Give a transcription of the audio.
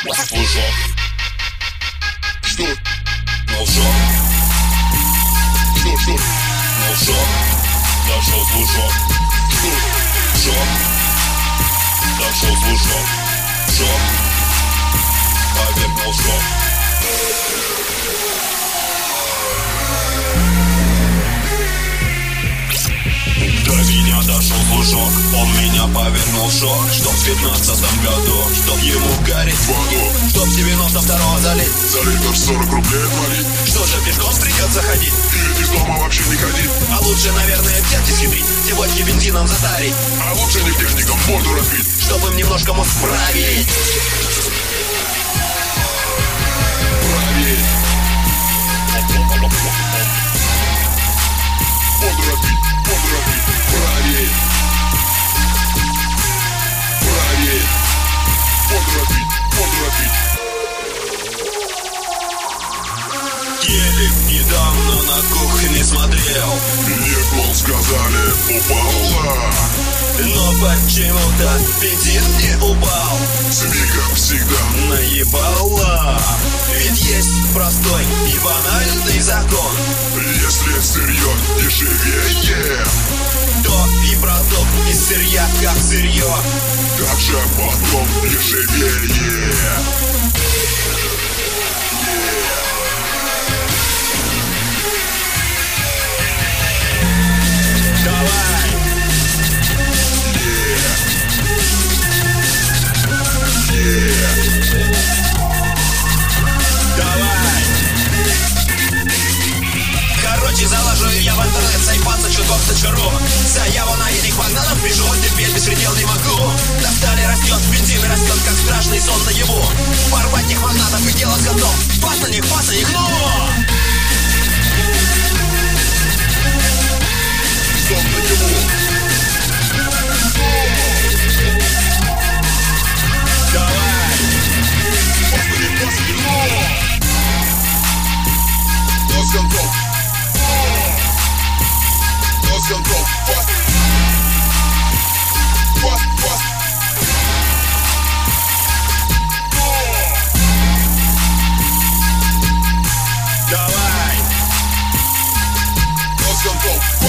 Слушок. Что? Молчок. Что, что? Молчок. Дошел слушок. Что? Шок. Дошел слушок. Шок. Поверь. До меня дошел служок, он меня повернул в шок Чтоб в пятнадцатом году, чтоб ему гореть В аду Чтоб 92-го залить залить аж 40 рублей отвалить Что же, пешком придется ходить Или из дома вообще не ходить А лучше, наверное, взять и схитрить Те бочки бензином затарить. А лучше нефтяникам воду разбить. Чтоб им немножко мозг вправить Телек недавно на кухне смотрел. Лекол сказали, упала. Но почему-то бензин не упал. Свика всегда Наебала. Ведь есть простой и банальный закон. Если сырье дешевее. То и продукт из сырья как сырье Как же потом дешевее предел не могу На стали растет, бензин растет, как страшный сон на его. Порвать их фанатов и дело готов Пас на них, пас на них, ну! Сон наяву Давай! Господи, господи, ну! Нос контроль! Нос контроль! Whoa.